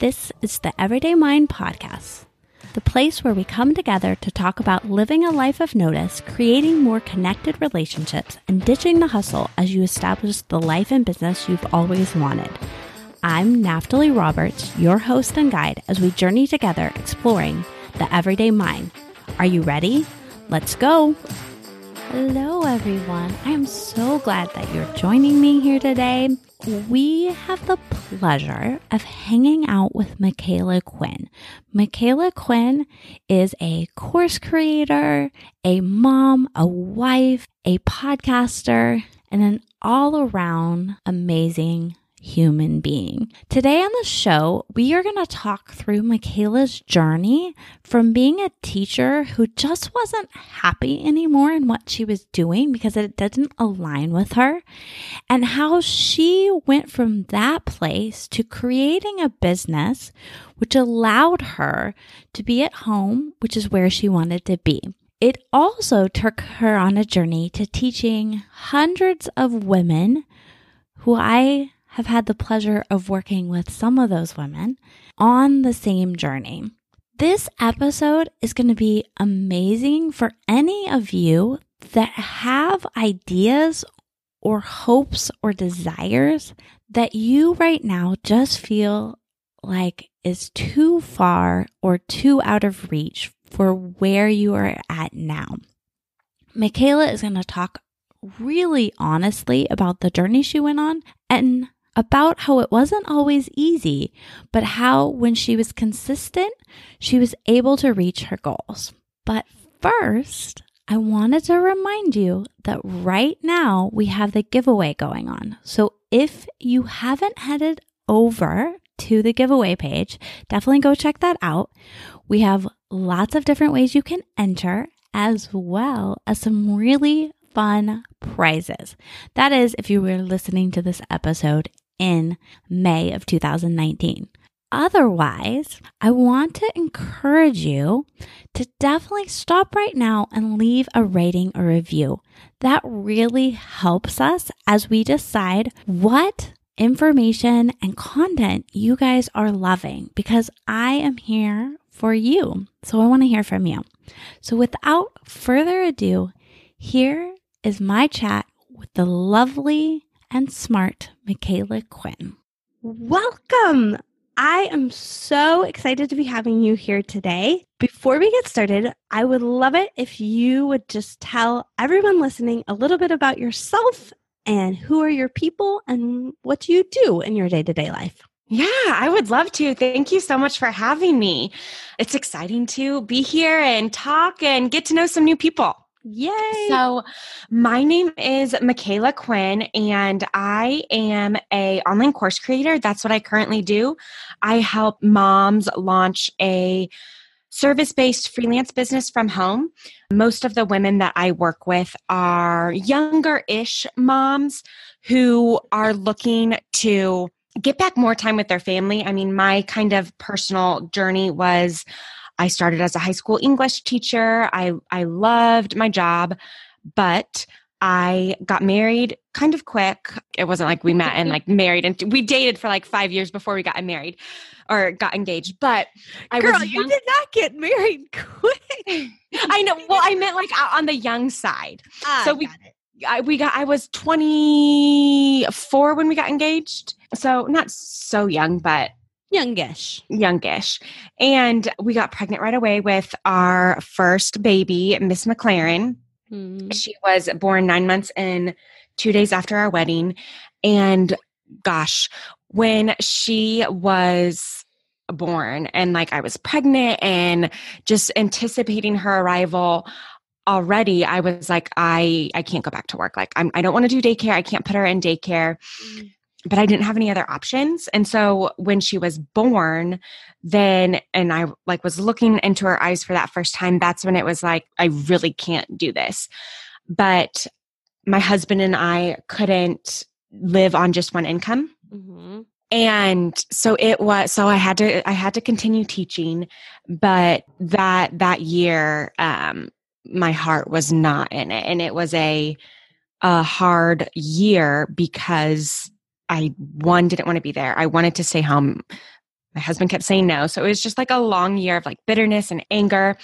This is the Everyday Mind Podcast, the place where we come together to talk about living a life of notice, creating more connected relationships, and ditching the hustle as you establish the life and business you've always wanted. I'm Naftali Roberts, your host and guide, as we journey together exploring the everyday mind. Are you ready? Let's go! Hello, everyone. I am so glad that you're joining me here today. We have the pleasure of hanging out with Michaela Quinn. Michaela Quinn is a course creator, a mom, a wife, a podcaster, and an all around amazing human being. Today on the show, we are going to talk through Michaela's journey from being a teacher who just wasn't happy anymore in what she was doing because it didn't align with her, and how she went from that place to creating a business which allowed her to be at home, which is where she wanted to be. It also took her on a journey to teaching hundreds of women who I have had the pleasure of working with some of those women on the same journey. This episode is going to be amazing for any of you that have ideas or hopes or desires that you right now just feel like is too far or too out of reach for where you are at now. Michaela is going to talk really honestly about the journey she went on and about how it wasn't always easy, but how when she was consistent, she was able to reach her goals. But first, I wanted to remind you that right now we have the giveaway going on. So if you haven't headed over to the giveaway page, definitely go check that out. We have lots of different ways you can enter, as well as some really fun prizes. That is, if you were listening to this episode in May of 2019. Otherwise, I want to encourage you to definitely stop right now and leave a rating or review. That really helps us as we decide what information and content you guys are loving because I am here for you. So I want to hear from you. So without further ado, here is my chat with the lovely and smart Michaela Quinn. Welcome! I am so excited to be having you here today. Before we get started, I would love it if you would just tell everyone listening a little bit about yourself and who are your people and what do you do in your day to day life. Yeah, I would love to. Thank you so much for having me. It's exciting to be here and talk and get to know some new people. Yay! So, my name is Michaela Quinn, and I am a online course creator. That's what I currently do. I help moms launch a service-based freelance business from home. Most of the women that I work with are younger-ish moms who are looking to get back more time with their family. I mean, my kind of personal journey was I started as a high school English teacher. I, I loved my job, but I got married kind of quick. It wasn't like we met and like married and we dated for like five years before we got married or got engaged. But I Girl, you did not get married quick. I know. Well, I meant like on the young side. Ah, so we I, we got I was 24 when we got engaged. So not so young, but Youngish. Youngish. And we got pregnant right away with our first baby, Miss McLaren. Mm. She was born nine months and two days after our wedding. And gosh, when she was born and like I was pregnant and just anticipating her arrival already I was like I I can't go back to work like I'm I don't want to do daycare I can't put her in daycare mm but I didn't have any other options. And so when she was born, then and I like was looking into her eyes for that first time, that's when it was like, I really can't do this. But my husband and I couldn't live on just one income. Mm-hmm. And so it was so I had to I had to continue teaching, but that that year um my heart was not in it and it was a a hard year because I one didn't want to be there. I wanted to stay home my husband kept saying no. So it was just like a long year of like bitterness and anger.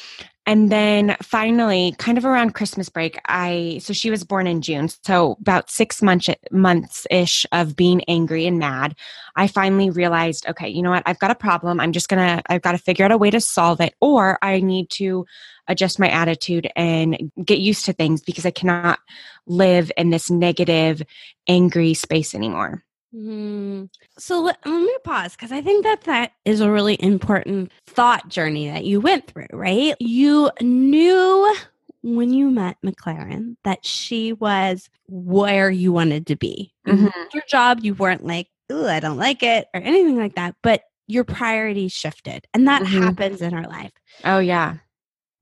And then finally, kind of around Christmas break, I so she was born in June. So about six months months ish of being angry and mad, I finally realized, okay, you know what? I've got a problem. I'm just gonna I've got to figure out a way to solve it, or I need to adjust my attitude and get used to things because I cannot live in this negative, angry space anymore. Mm. So let, let me pause because I think that that is a really important thought journey that you went through, right? You knew when you met McLaren that she was where you wanted to be. Mm-hmm. Your job, you weren't like, oh, I don't like it or anything like that, but your priorities shifted. And that mm-hmm. happens in our life. Oh, yeah.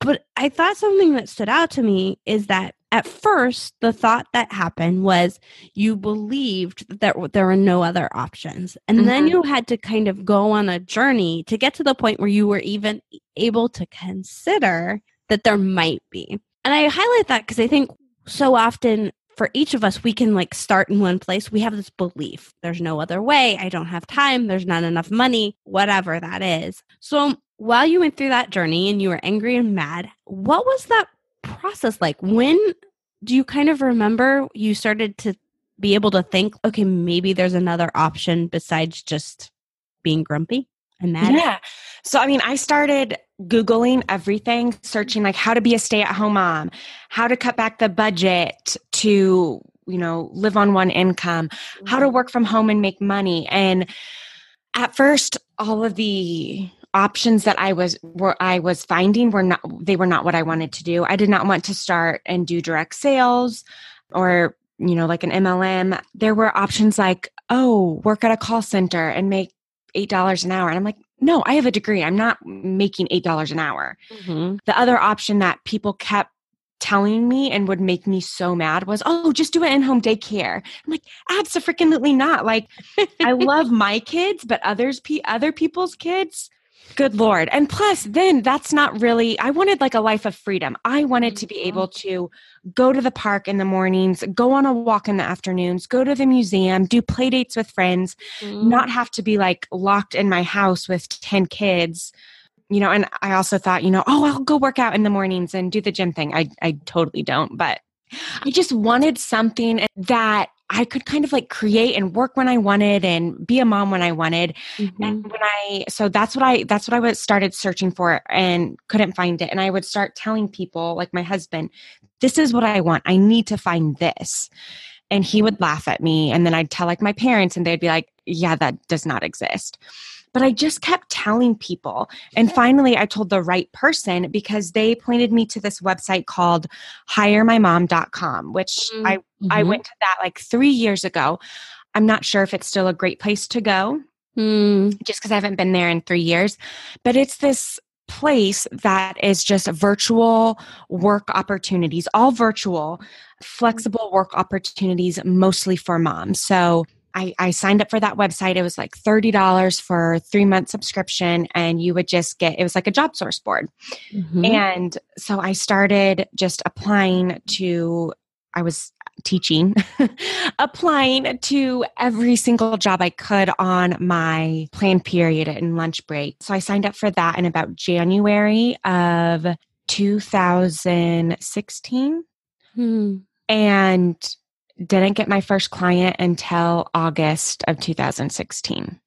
But I thought something that stood out to me is that at first, the thought that happened was you believed that there were no other options. And mm-hmm. then you had to kind of go on a journey to get to the point where you were even able to consider that there might be. And I highlight that because I think so often for each of us, we can like start in one place. We have this belief there's no other way. I don't have time. There's not enough money, whatever that is. So while you went through that journey and you were angry and mad, what was that process like? When do you kind of remember you started to be able to think, okay, maybe there's another option besides just being grumpy and mad? Yeah. So, I mean, I started Googling everything, searching like how to be a stay at home mom, how to cut back the budget to, you know, live on one income, how to mm-hmm. work from home and make money. And at first, all of the options that I was were I was finding were not they were not what I wanted to do. I did not want to start and do direct sales or you know like an MLM. There were options like, "Oh, work at a call center and make $8 an hour." And I'm like, "No, I have a degree. I'm not making $8 an hour." Mm-hmm. The other option that people kept telling me and would make me so mad was, oh, just do it in home daycare. I'm like, absolutely not. Like, I love my kids, but others, pe- other people's kids, Good Lord. And plus, then that's not really, I wanted like a life of freedom. I wanted to be mm-hmm. able to go to the park in the mornings, go on a walk in the afternoons, go to the museum, do play dates with friends, mm-hmm. not have to be like locked in my house with 10 kids. You know, and I also thought, you know, oh, I'll go work out in the mornings and do the gym thing. I, I totally don't, but I just wanted something that I could kind of like create and work when I wanted and be a mom when I wanted. Mm-hmm. And when I so that's what I that's what I was started searching for and couldn't find it. And I would start telling people, like my husband, this is what I want. I need to find this. And he would laugh at me. And then I'd tell like my parents and they'd be like, yeah, that does not exist. But I just kept telling people. And finally, I told the right person because they pointed me to this website called hiremymom.com, which mm-hmm. I, I mm-hmm. went to that like three years ago. I'm not sure if it's still a great place to go. Mm. Just because I haven't been there in three years. But it's this place that is just virtual work opportunities, all virtual, flexible work opportunities, mostly for moms. So I, I signed up for that website. It was like $30 for three month subscription, and you would just get it was like a job source board. Mm-hmm. And so I started just applying to, I was teaching, applying to every single job I could on my planned period and lunch break. So I signed up for that in about January of 2016. Hmm. And didn't get my first client until August of 2016.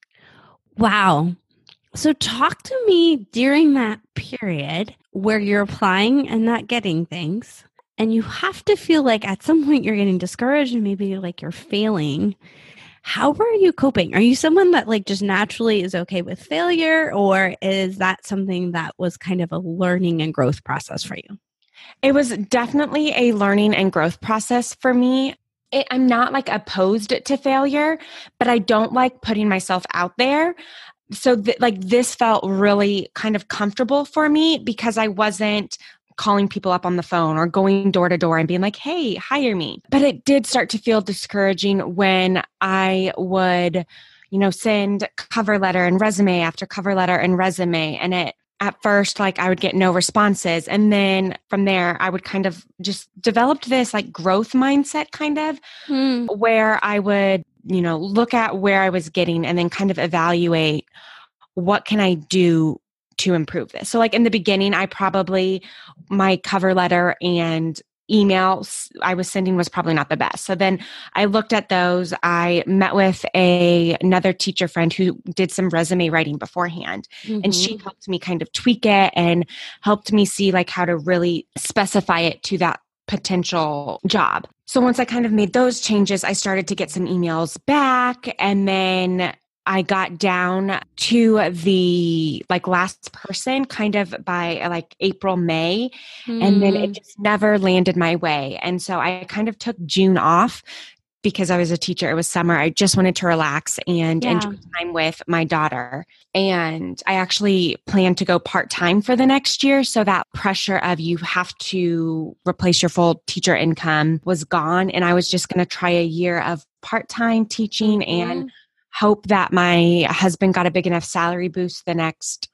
Wow. So, talk to me during that period where you're applying and not getting things. And you have to feel like at some point you're getting discouraged and maybe like you're failing. How are you coping? Are you someone that like just naturally is okay with failure, or is that something that was kind of a learning and growth process for you? It was definitely a learning and growth process for me it, I'm not like opposed to failure, but I don't like putting myself out there. So, th- like, this felt really kind of comfortable for me because I wasn't calling people up on the phone or going door to door and being like, hey, hire me. But it did start to feel discouraging when I would, you know, send cover letter and resume after cover letter and resume. And it at first like i would get no responses and then from there i would kind of just developed this like growth mindset kind of mm. where i would you know look at where i was getting and then kind of evaluate what can I do to improve this? So, like in the beginning, I probably, my cover letter and emails I was sending was probably not the best. So then I looked at those. I met with a another teacher friend who did some resume writing beforehand mm-hmm. and she mm-hmm. helped me kind of tweak it and helped me see like how to really specify it to that potential job. So once I kind of made those changes, I started to get some emails back and then I got down to the like last person kind of by like April, May, mm. and then it hmm. just never landed my way. And so I kind of took June off because I was a teacher. It was summer. I just wanted to relax and yeah. enjoy time with my daughter. And I actually plan to go part time for the next year. So that pressure of you have to replace your full teacher income was gone. And I was just going to try a year of part time teaching mm-hmm. and hope that my husband got a big enough salary boost the next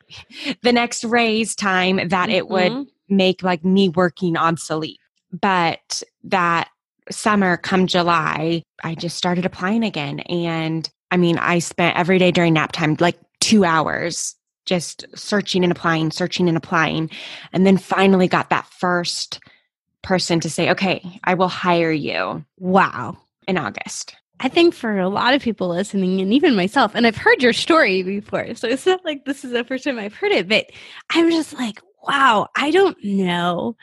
the next raise time that mm-hmm. it would mm-hmm. make like me working obsolete. But that summer come july i just started applying again. And i mean i spent every day during nap time like two hours just searching and applying searching and applying. And then finally got that first person to say okay i will hire you. Wow. In august I think for a lot of people listening, and even myself, and I've heard your story before, so it's not like this is the first time I've heard it, but I'm just like, wow, I don't know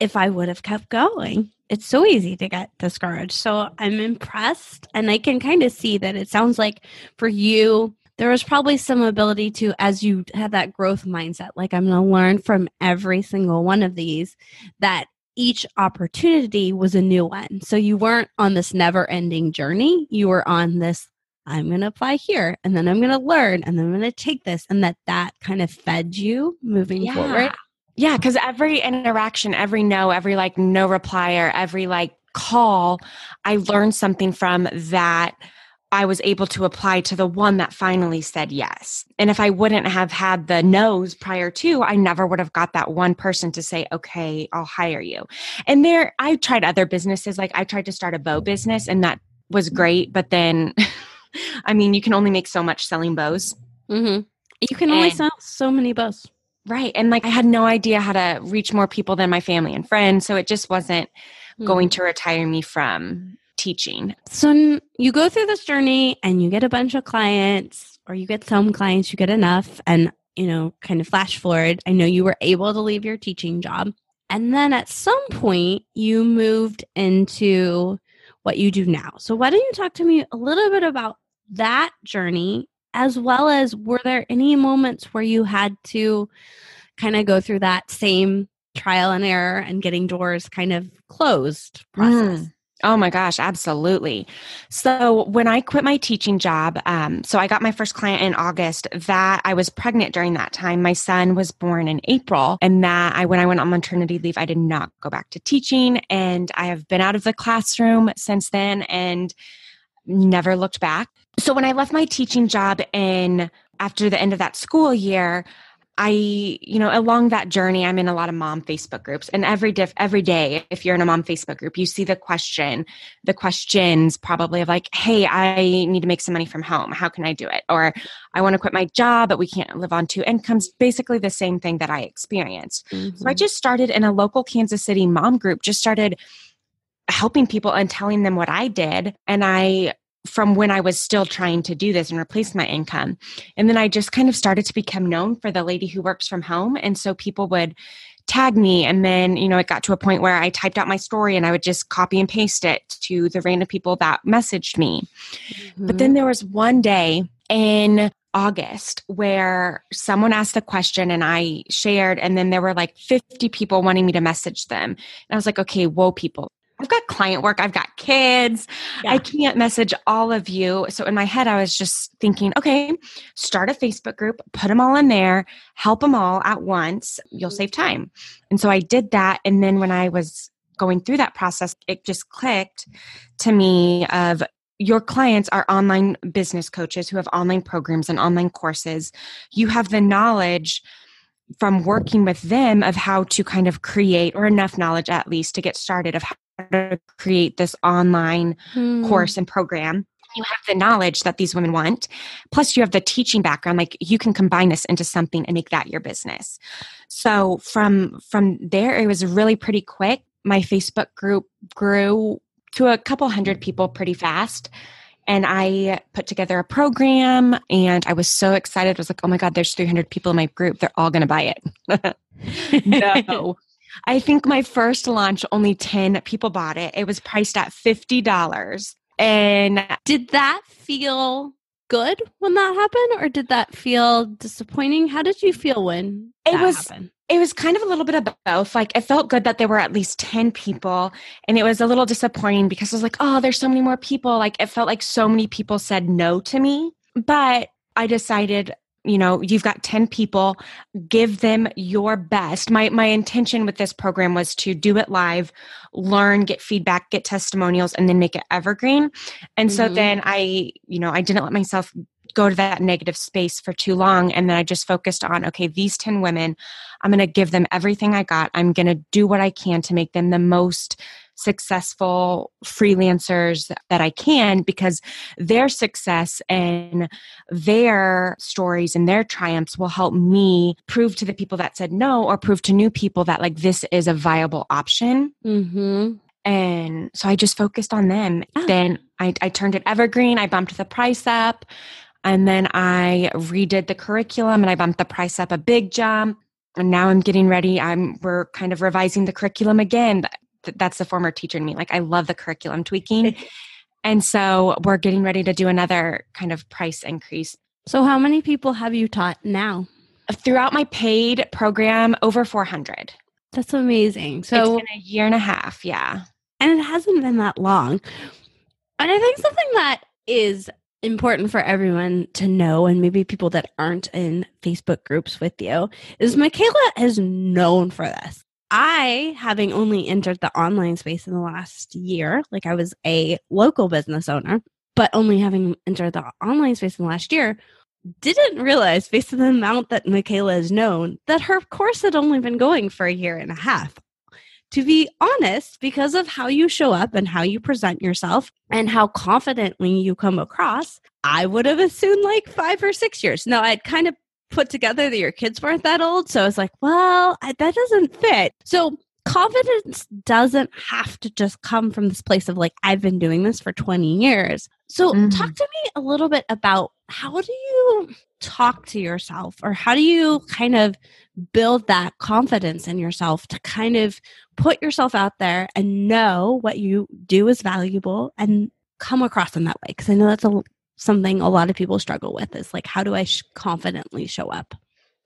if I would have kept going. It's so easy to get discouraged. So I'm impressed, and I can kind of see that it sounds like for you, there was probably some ability to, as you had that growth mindset, like I'm going to learn from every single one of these, that each opportunity was a new one. So you weren't on this never ending journey. You were on this, I'm going to apply here and then I'm going to learn and then I'm going to take this. And that that kind of fed you moving yeah. forward. Yeah. Cause every interaction, every no, every like no reply or every like call, I learned something from that I was able to apply to the one that finally said yes. And if I wouldn't have had the no's prior to, I never would have got that one person to say, okay, I'll hire you. And there, I tried other businesses. Like I tried to start a bow business and that was great. But then, I mean, you can only make so much selling bows. Mm-hmm. You can only and, sell so many bows. Right. And like I had no idea how to reach more people than my family and friends. So it just wasn't mm-hmm. going to retire me from teaching. So you go through this journey and you get a bunch of clients, or you get some clients, you get enough, and you know, kind of flash forward. I know you were able to leave your teaching job. And then at some point, you moved into what you do now. So, why don't you talk to me a little bit about that journey, as well as were there any moments where you had to kind of go through that same trial and error and getting doors kind of closed process? Mm. Oh my gosh, absolutely. So when I quit my teaching job, um, so I got my first client in August. That I was pregnant during that time. My son was born in April, and that I when I went on maternity leave, I did not go back to teaching, and I have been out of the classroom since then, and never looked back. So when I left my teaching job in after the end of that school year, I, you know, along that journey, I'm in a lot of mom Facebook groups, and every diff, every day, if you're in a mom Facebook group, you see the question, the questions probably of like, "Hey, I need to make some money from home. How can I do it?" Or, "I want to quit my job, but we can't live on two incomes." Basically, the same thing that I experienced. Mm-hmm. So I mm-hmm. just started in a local Kansas City mom group. Just started helping people and telling them what I did, and I from when I was still trying to do this and replace my income. And then I just kind of started to become known for the lady who works from home. And so people would tag me. And then, you know, it got to a point where I typed out my story and I would just copy and paste it to the random people that messaged me. Mm-hmm. But then there was one day in August where someone asked the question and I shared, and then there were like 50 people wanting me to message them. And I was like, okay, whoa, people, I've got client work, I've got kids. Yeah. I can't message all of you. So in my head, I was just thinking, okay, start a Facebook group, put them all in there, help them all at once. You'll mm-hmm. save time. And so I did that. And then when I was going through that process, it just clicked to me of your clients are online business coaches who have online programs and online courses. You have the knowledge from working with them of how to kind of create or enough knowledge at least to get started of how to create this online hmm. course and program you have the knowledge that these women want plus you have the teaching background like you can combine this into something and make that your business so from from there it was really pretty quick my facebook group grew to a couple hundred people pretty fast and I put together a program and I was so excited. I was like, oh my God, there's 300 people in my group. They're all going to buy it. no. I think my first launch, only 10 people bought it. It was priced at $50. And did that feel good when that happened or did that feel disappointing? How did you feel when it was happened? It was kind of a little bit of both. Like it felt good that there were at least 10 people and it was a little disappointing because I was like, "Oh, there's so many more people." Like it felt like so many people said no to me. But I decided you know you've got 10 people give them your best. My my intention with this program was to do it live learn get feedback get testimonials and then make it evergreen. And mm-hmm. so then i you know i didn't let myself go to that negative space for too long and then i just focused on okay these 10 women i'm going to give them everything i got. I'm going to do what i can to make them the most successful freelancers that I can because their success and their stories and their triumphs will help me prove to the people that said no or prove to new people that like this is a viable option. Mm-hmm. And so I just focused on them. Ah. Then I, I turned it evergreen. I bumped the price up. And then I redid the curriculum and I bumped the price up a big jump and now I'm getting ready. I'm we're kind of revising the curriculum again that's the former teacher in me. Like I love the curriculum tweaking. and so we're getting ready to do another kind of price increase. So how many people have you taught now? Throughout my paid program, over 400. That's amazing. So it's been a year and a half, yeah. And it hasn't been that long. And I think something that is important for everyone to know, and maybe people that aren't in Facebook groups with you, is Michaela is known for this. I, having only entered the online space in the last year, like I was a local business owner, but only having entered the online space in the last year, didn't realize, based on the amount that Michaela is known, that her course had only been going for a year and a half. To be honest, because of how you show up and how you present yourself and how confidently you come across, I would have assumed like five or six years. Now, I'd kind of put together that your kids weren't that old. So I was like, well, I, that doesn't fit. So confidence doesn't have to just come from this place of like, I've been doing this for 20 years. So mm-hmm. talk to me a little bit about how do you talk to yourself or how do you kind of build that confidence in yourself to kind of put yourself out there and know what you do is valuable and come across in that way because i know that's a something a lot of people struggle with is like how do i sh- confidently show up?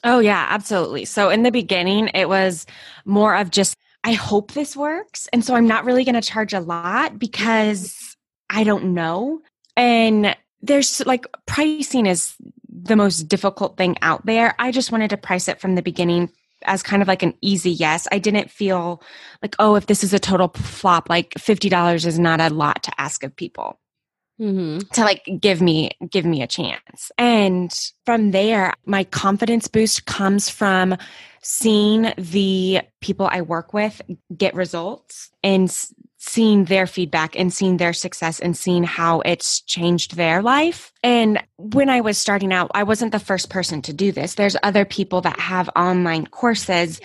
Oh yeah absolutely. So in the beginning it was more of just i hope this works and so i'm not really going to charge a lot because i don't know. And there's like pricing is the most difficult thing out there. I just wanted to price it from the beginning as kind of like an easy yes. I didn't feel like, oh, if this is a total flop, like $50 is not a lot to ask of people mm-hmm. to like give me give me a chance and from there my confidence boost comes from seeing the people i work with get results and seeing their feedback and seeing their success and seeing how it's changed their life. And when I was starting out, I wasn't the first person to do this. There's other people that have online courses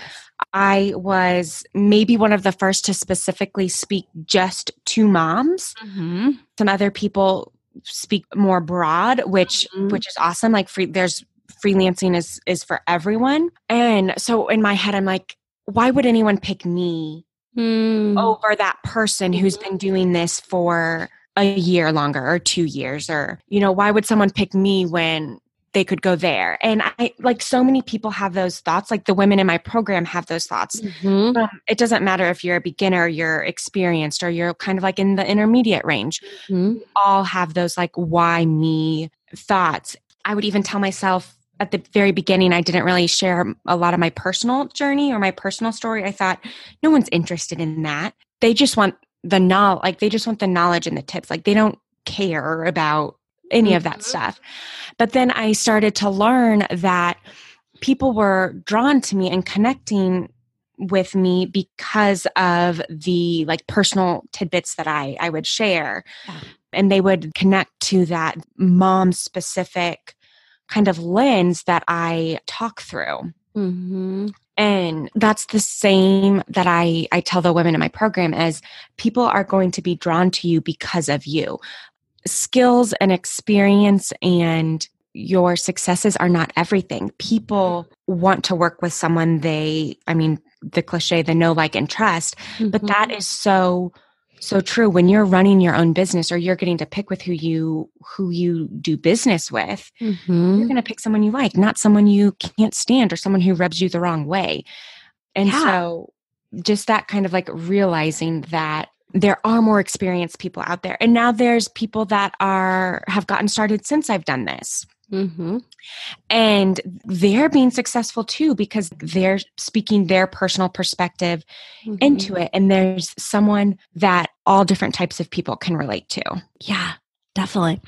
I was maybe one of the first to specifically speak just to moms. Mm-hmm. Some other people speak more broad, which mm-hmm. which is awesome. Like free, there's freelancing is is for everyone. And so in my head, I'm like, why would anyone pick me mm. over that person who's been doing this for a year longer or two years or you know why would someone pick me when they could go there. And I like so many people have those thoughts. Like the women in my program have those thoughts. Mm-hmm. Um, it doesn't matter if you're a beginner, you're experienced, or you're kind of like in the intermediate range. Mm-hmm. All have those like why me thoughts. I would even tell myself at the very beginning, I didn't really share a lot of my personal journey or my personal story. I thought no one's interested in that. They just want the knowledge, like they just want the knowledge and the tips. Like they don't care about any mm-hmm. of that mm-hmm. stuff. But then I started to learn that people were drawn to me and connecting with me because of the like personal tidbits that I I would share. Yeah. and they would connect to that mom specific kind of lens that I talk through. Mm-hmm. And that's the same that I, I tell the women in my program as people are going to be drawn to you because of you. Skills and experience and your successes are not everything. People want to work with someone they, I mean, the cliche, the know, like, and trust, mm-hmm. but that is so so true when you're running your own business or you're getting to pick with who you who you do business with mm-hmm. you're going to pick someone you like not someone you can't stand or someone who rubs you the wrong way and yeah. so just that kind of like realizing that there are more experienced people out there and now there's people that are have gotten started since i've done this Mm-hmm. And they're being successful too because they're speaking their personal perspective mm-hmm. into it. And there's someone that all different types of people can relate to. Yeah, definitely.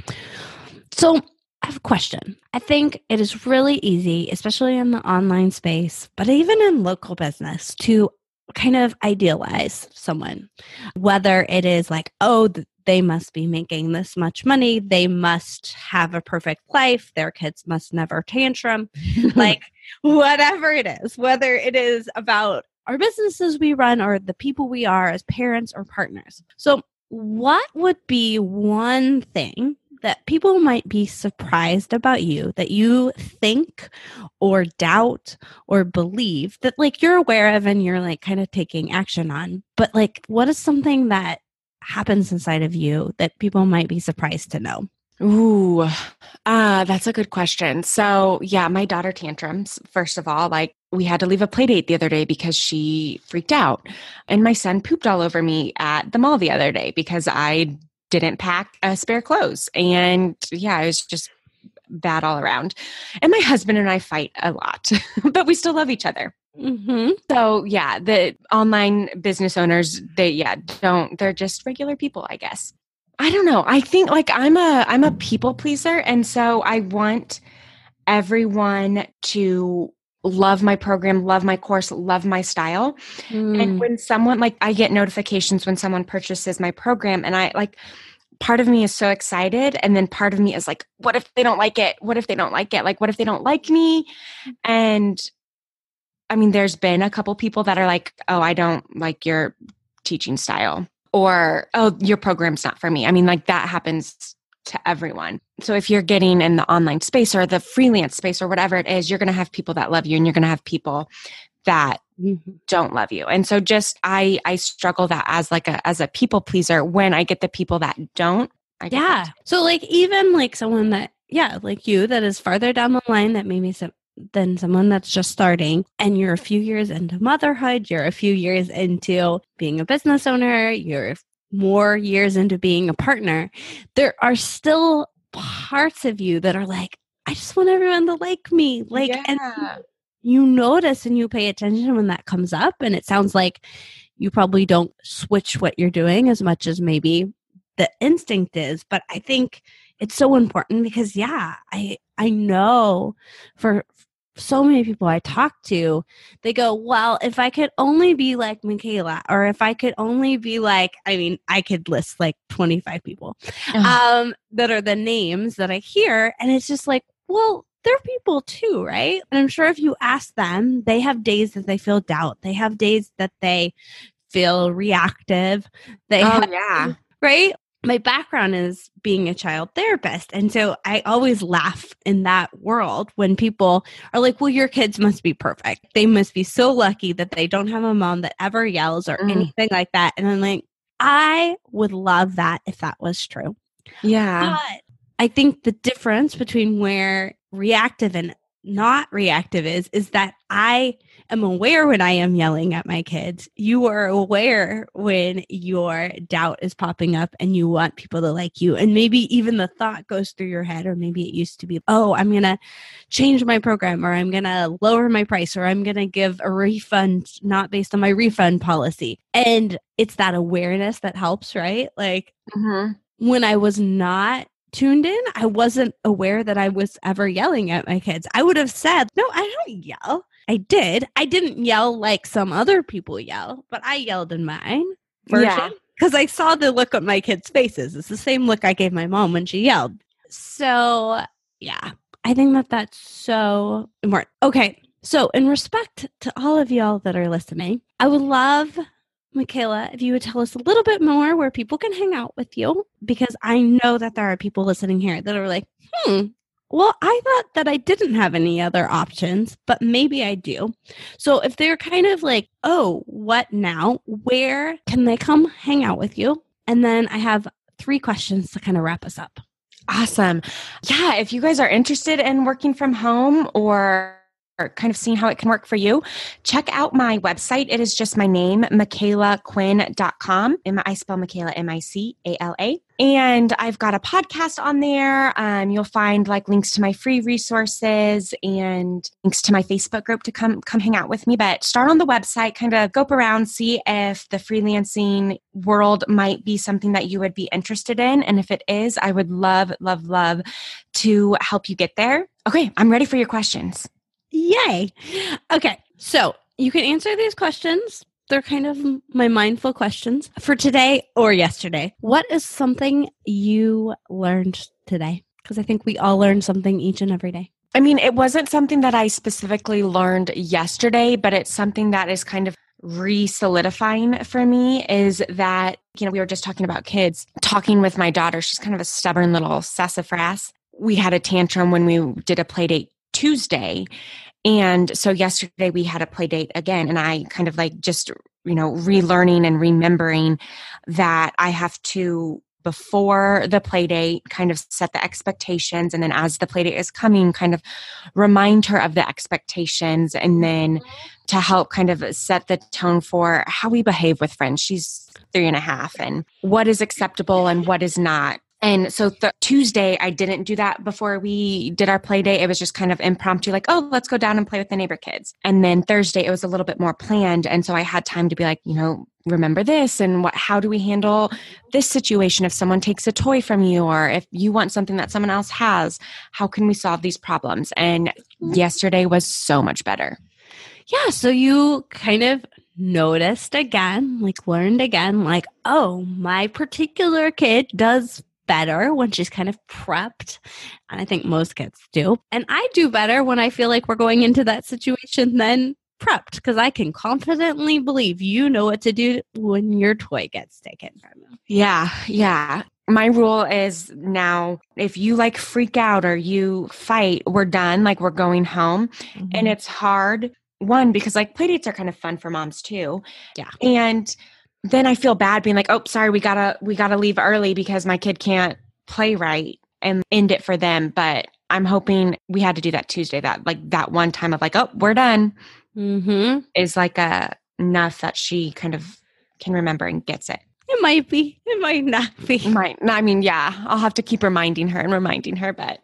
So I have a question. I think it is really easy, especially in the online space, but even in local business, to kind of idealize someone, whether it is like, oh, they must be making this much money. They must have a perfect life. Their kids must never tantrum. like, whatever it is, whether it is about our businesses we run or the people we are as parents or partners. So, what would be one thing that people might be surprised about you that you think or doubt or believe that like you're aware of and you're like kind of taking action on but like what is something that happens inside of you that people might be surprised to know? Ooh, uh, that's a good question. So, yeah, my daughter tantrums, first of all, like we had to leave a play date the other day because she freaked out. And my son pooped all over me at the mall the other day because I didn't pack uh, spare clothes. And yeah, it was just bad all around. And my husband and I fight a lot, but we still love each other. Mm-hmm. So yeah, the online business owners, they yeah don't. They're just regular people, I guess. I don't know. I think like I'm a I'm a people pleaser, and so I want everyone to love my program, love my course, love my style. Mm. And when someone like I get notifications when someone purchases my program, and I like part of me is so excited and then part of me is like what if they don't like it what if they don't like it like what if they don't like me mm. and I mean, there's been a couple people that are like, oh, I don't like your teaching style, or oh, your program's not for me. I mean, like that happens to everyone. So if you're getting in the online space or the freelance space or whatever it is, you're going to have people that love you and you're going to have people that mm-hmm. don't love you. And so just I I struggle that as like a as a people pleaser when I get the people that don't. yeah. So like even like someone that yeah, like you that is farther down the line that maybe some than someone that's just starting and you're a few years into motherhood, you're a few years into being a business owner, you're more years into being a partner, there are still parts of you that are like, I just want everyone to like me. Like, yeah. and you notice and you pay attention when that comes up. And it sounds like you probably don't switch what you're doing as much as maybe the instinct is. But I think it's so important because, yeah, I, I know for so many people I talk to, they go, Well, if I could only be like Michaela, or if I could only be like, I mean, I could list like 25 people um, that are the names that I hear. And it's just like, Well, they're people too, right? And I'm sure if you ask them, they have days that they feel doubt, they have days that they feel reactive. They oh, have, yeah. Right? My background is being a child therapist. And so I always laugh in that world when people are like, well, your kids must be perfect. They must be so lucky that they don't have a mom that ever yells or mm. anything like that. And I'm like, I would love that if that was true. Yeah. But I think the difference between where reactive and not reactive is, is that I am aware when I am yelling at my kids. You are aware when your doubt is popping up and you want people to like you. And maybe even the thought goes through your head, or maybe it used to be, oh, I'm going to change my program, or I'm going to lower my price, or I'm going to give a refund not based on my refund policy. And it's that awareness that helps, right? Like, mm-hmm. when I was not tuned in, I wasn't aware that I was ever yelling at my kids. I would have said, No, I don't yell. I did. I didn't yell like some other people yell, but I yelled in mine version. Yeah. because I saw the look on my kids' faces. It's the same look I gave my mom when she yelled. So, yeah, I think that that's so important. Okay, so in respect to all of y'all that are listening, I would love Michaela, if you would tell us a little bit more where people can hang out with you, because I know that there are people listening here that are like, hmm, well, I thought that I didn't have any other options, but maybe I do. So if they're kind of like, oh, what now? Where can they come hang out with you? And then I have three questions to kind of wrap us up. Awesome. Yeah, if you guys are interested in working from home or or kind of seeing how it can work for you, check out my website. It is just my name, michaelaquinn.com. I spell Michaela M I C A L A. And I've got a podcast on there. Um, you'll find like links to my free resources and links to my Facebook group to come come hang out with me. But start on the website, kind of go around, see if the freelancing world might be something that you would be interested in. And if it is, I would love, love, love to help you get there. Okay, I'm ready for your questions. Yay. Okay. So you can answer these questions. They're kind of my mindful questions for today or yesterday. What is something you learned today? Because I think we all learn something each and every day. I mean, it wasn't something that I specifically learned yesterday, but it's something that is kind of re solidifying for me is that, you know, we were just talking about kids, talking with my daughter. She's kind of a stubborn little sassafras. We had a tantrum when we did a play date Tuesday. And so yesterday we had a play date again, and I kind of like just, you know, relearning and remembering that I have to before the play date kind of set the expectations and then as the play date is coming kind of remind her of the expectations and then to help kind of set the tone for how we behave with friends. She's three and a half and what is acceptable and what is not and so th- Tuesday, I didn't do that before we did our play day. It was just kind of impromptu, like, oh, let's go down and play with the neighbor kids. And then Thursday, it was a little bit more planned. And so I had time to be like, you know, remember this and what how do we handle this situation if someone takes a toy from you or if you want something that someone else has how can we solve these problems and yesterday was so much better yeah so you kind of noticed again like learned again like oh my particular kid does better when she's kind of prepped. And I think most kids do. And I do better when I feel like we're going into that situation than prepped because I can confidently believe you know what to do when your toy gets taken from you. Yeah, yeah. My rule is now if you like freak out or you fight, we're done, like we're going home. Mm-hmm. And it's hard, one, because like playdates are kind of fun for moms too. Yeah. And then I feel bad being like, oh, sorry, we gotta we gotta leave early because my kid can't play right and end it for them. But I'm hoping we had to do that Tuesday. That like that one time of like, oh, we're done, mm-hmm. is like a enough that she kind of can remember and gets it. It might be. It might not be. It might. I mean, yeah. I'll have to keep reminding her and reminding her, but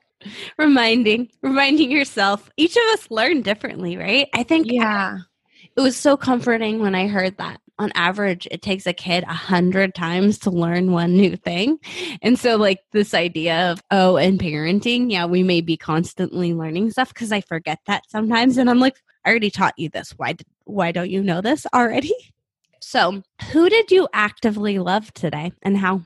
reminding, reminding yourself. Each of us learn differently, right? I think. Yeah. It was so comforting when I heard that on average it takes a kid a hundred times to learn one new thing. And so like this idea of oh in parenting yeah we may be constantly learning stuff because i forget that sometimes and i'm like i already taught you this. Why why don't you know this already? So who did you actively love today and how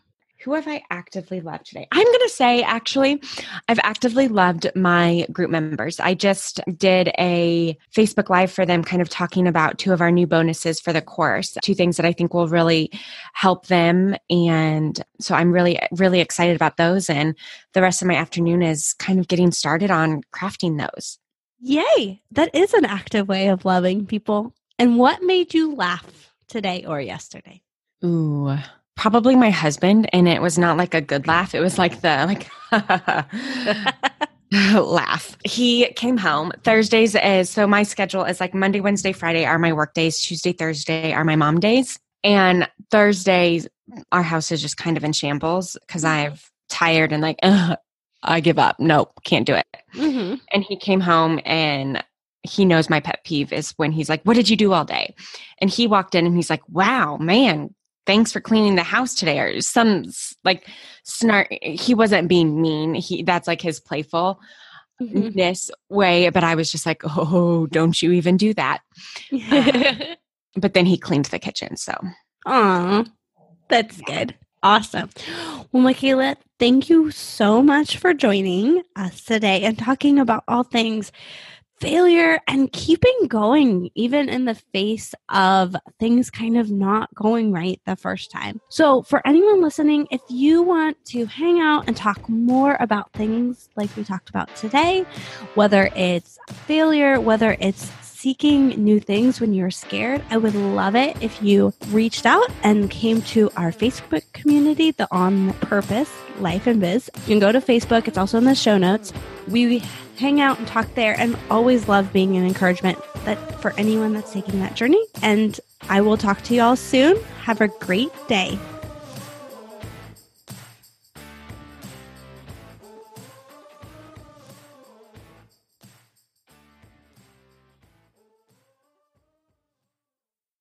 who have I actively loved today? I'm going to say, actually, I've actively loved my group members. I just did a Facebook Live for them, kind of talking about two of our new bonuses for the course, two things that I think will really help them. And so I'm really, really excited about those. And the rest of my afternoon is kind of getting started on crafting those. Yay! That is an active way of loving people. And what made you laugh today or yesterday? Ooh probably my husband and it was not like a good laugh. It was like the like laugh. He came home. Thursdays is so my schedule is like monday wednesday friday are my work days. Tuesday thursday are my mom days. And thursdays our house is just kind of in shambles because mm-hmm. i've tired and like i give up. Nope can't do it. Mm-hmm. and he came home and he knows my pet peeve is when he's like, What did you do all day? And he walked in and he's like, Wow, man, thanks for cleaning the house today or some like snark he wasn't being mean he that's like his playfulness mm-hmm. way but i was just like oh don't you even do that uh, but then he cleaned the kitchen so Aww. That's good. Awesome. Well, Michaela, thank you so much for joining us today and talking about all things failure and keeping going, even in the face of things kind of not going right the first time. So, for anyone listening, if you want to hang out and talk more about things like we talked about today, whether it's failure, whether it's seeking new things when you're scared, I would love it if you reached out and came to our Facebook community, the On Purpose Life and Biz. You can go to Facebook, it's also in the show notes. We hang out and talk there and always love being an encouragement that for anyone that's taking that journey. And I will talk to you all soon. Have a great day.